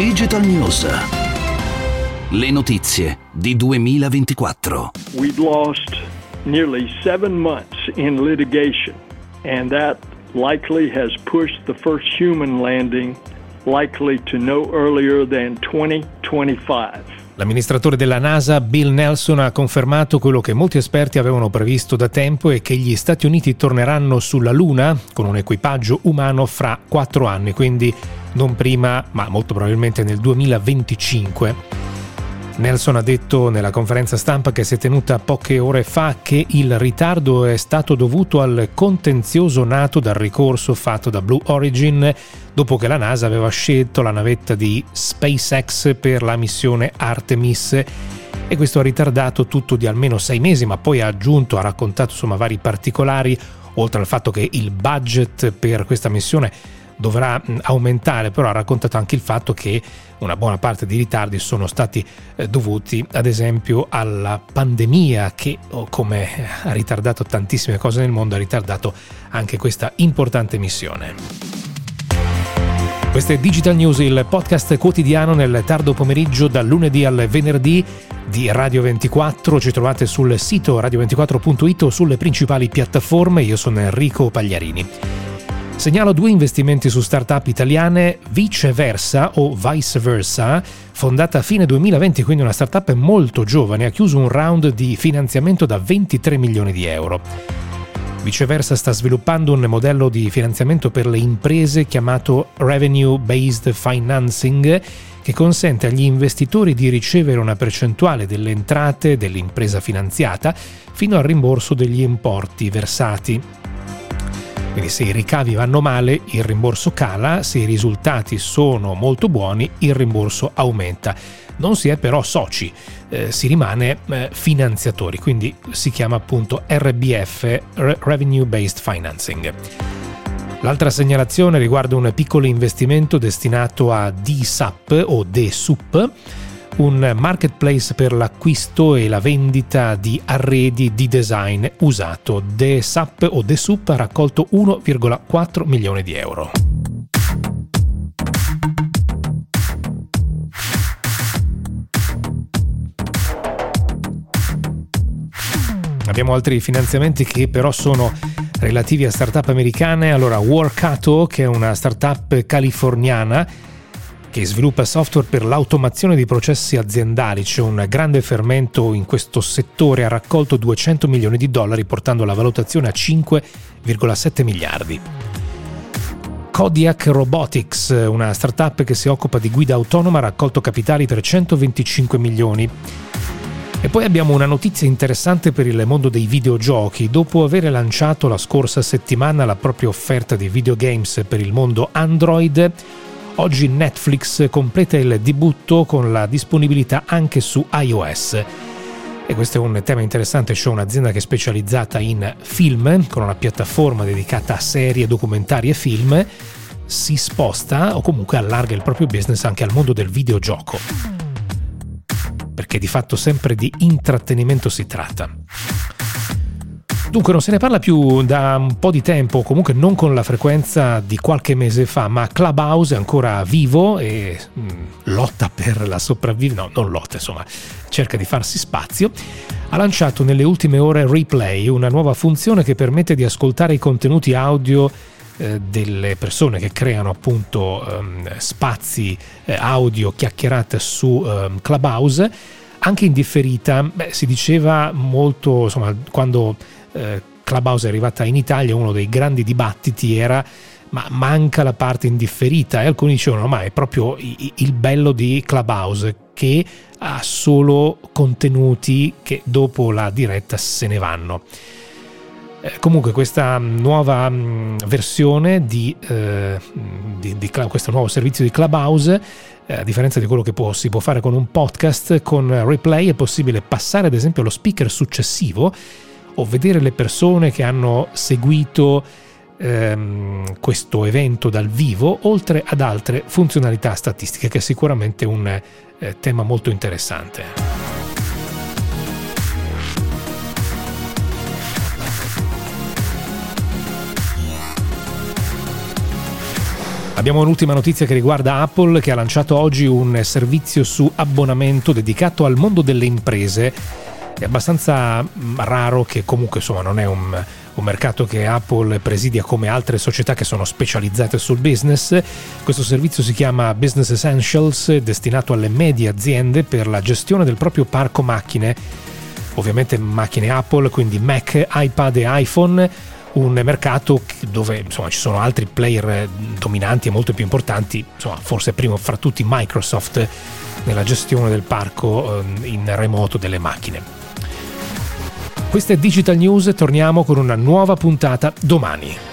Digital News. Le notizie di 2024. We've lost nearly seven months in litigation, and that likely has pushed the first human landing likely to no earlier than 2025. L'amministratore della NASA, Bill Nelson, ha confermato quello che molti esperti avevano previsto da tempo e che gli Stati Uniti torneranno sulla Luna con un equipaggio umano fra quattro anni, quindi non prima, ma molto probabilmente nel 2025. Nelson ha detto nella conferenza stampa che si è tenuta poche ore fa che il ritardo è stato dovuto al contenzioso nato dal ricorso fatto da Blue Origin dopo che la NASA aveva scelto la navetta di SpaceX per la missione Artemis e questo ha ritardato tutto di almeno sei mesi, ma poi ha aggiunto, ha raccontato insomma vari particolari, oltre al fatto che il budget per questa missione dovrà aumentare, però ha raccontato anche il fatto che una buona parte dei ritardi sono stati eh, dovuti ad esempio alla pandemia che come ha ritardato tantissime cose nel mondo ha ritardato anche questa importante missione. Questa è Digital News, il podcast quotidiano nel tardo pomeriggio dal lunedì al venerdì di Radio 24. Ci trovate sul sito radio24.it o sulle principali piattaforme. Io sono Enrico Pagliarini. Segnalo due investimenti su start-up italiane Viceversa o Vice Versa, fondata a fine 2020, quindi una start-up molto giovane, ha chiuso un round di finanziamento da 23 milioni di euro. Viceversa sta sviluppando un modello di finanziamento per le imprese chiamato Revenue Based Financing che consente agli investitori di ricevere una percentuale delle entrate dell'impresa finanziata fino al rimborso degli importi versati. Quindi se i ricavi vanno male il rimborso cala, se i risultati sono molto buoni il rimborso aumenta. Non si è però soci, eh, si rimane eh, finanziatori, quindi si chiama appunto RBF, Revenue Based Financing. L'altra segnalazione riguarda un piccolo investimento destinato a DSAP o DSUP, un marketplace per l'acquisto e la vendita di arredi di design usato. The SAP o The Sup ha raccolto 1,4 milioni di euro. Abbiamo altri finanziamenti che però sono relativi a startup americane. Allora, Workato, che è una startup californiana, che sviluppa software per l'automazione di processi aziendali. C'è un grande fermento in questo settore, ha raccolto 200 milioni di dollari portando la valutazione a 5,7 miliardi. Kodiak Robotics, una startup che si occupa di guida autonoma, ha raccolto capitali per 125 milioni. E poi abbiamo una notizia interessante per il mondo dei videogiochi. Dopo aver lanciato la scorsa settimana la propria offerta di videogames per il mondo Android, Oggi Netflix completa il debutto con la disponibilità anche su iOS. E questo è un tema interessante, c'è un'azienda che è specializzata in film, con una piattaforma dedicata a serie, documentari e film, si sposta o comunque allarga il proprio business anche al mondo del videogioco. Perché di fatto sempre di intrattenimento si tratta. Dunque non se ne parla più da un po' di tempo, comunque non con la frequenza di qualche mese fa, ma Clubhouse è ancora vivo e mh, mm, lotta per la sopravvivenza, no, non lotta, insomma, cerca di farsi spazio. Ha lanciato nelle ultime ore Replay, una nuova funzione che permette di ascoltare i contenuti audio eh, delle persone che creano appunto um, spazi eh, audio chiacchierate su um, Clubhouse anche in differita. Beh, si diceva molto, insomma, quando eh, Clubhouse è arrivata in Italia, uno dei grandi dibattiti era ma manca la parte indifferita e alcuni dicevano ma è proprio il bello di Clubhouse che ha solo contenuti che dopo la diretta se ne vanno. Eh, comunque questa nuova mh, mm, versione di, eh, di, di, questo nuovo servizio di Clubhouse eh, a differenza di quello che può, si può fare con un podcast con replay è possibile passare ad esempio allo speaker successivo o vedere le persone che hanno seguito ehm, questo evento dal vivo, oltre ad altre funzionalità statistiche, che è sicuramente un eh, tema molto interessante. Abbiamo un'ultima notizia che riguarda Apple che ha lanciato oggi un servizio su abbonamento dedicato al mondo delle imprese. È abbastanza mm, raro che comunque insomma non è un, un mercato che Apple presidia come altre società che sono specializzate sul business. Questo servizio si chiama Business Essentials, destinato alle medie aziende per la gestione del proprio parco macchine, ovviamente macchine Apple, quindi Mac, iPad e iPhone un mercato dove insomma, ci sono altri player dominanti e molto più importanti, insomma, forse primo fra tutti Microsoft nella gestione del parco eh, in remoto delle macchine. Questa è Digital News, torniamo con una nuova puntata domani.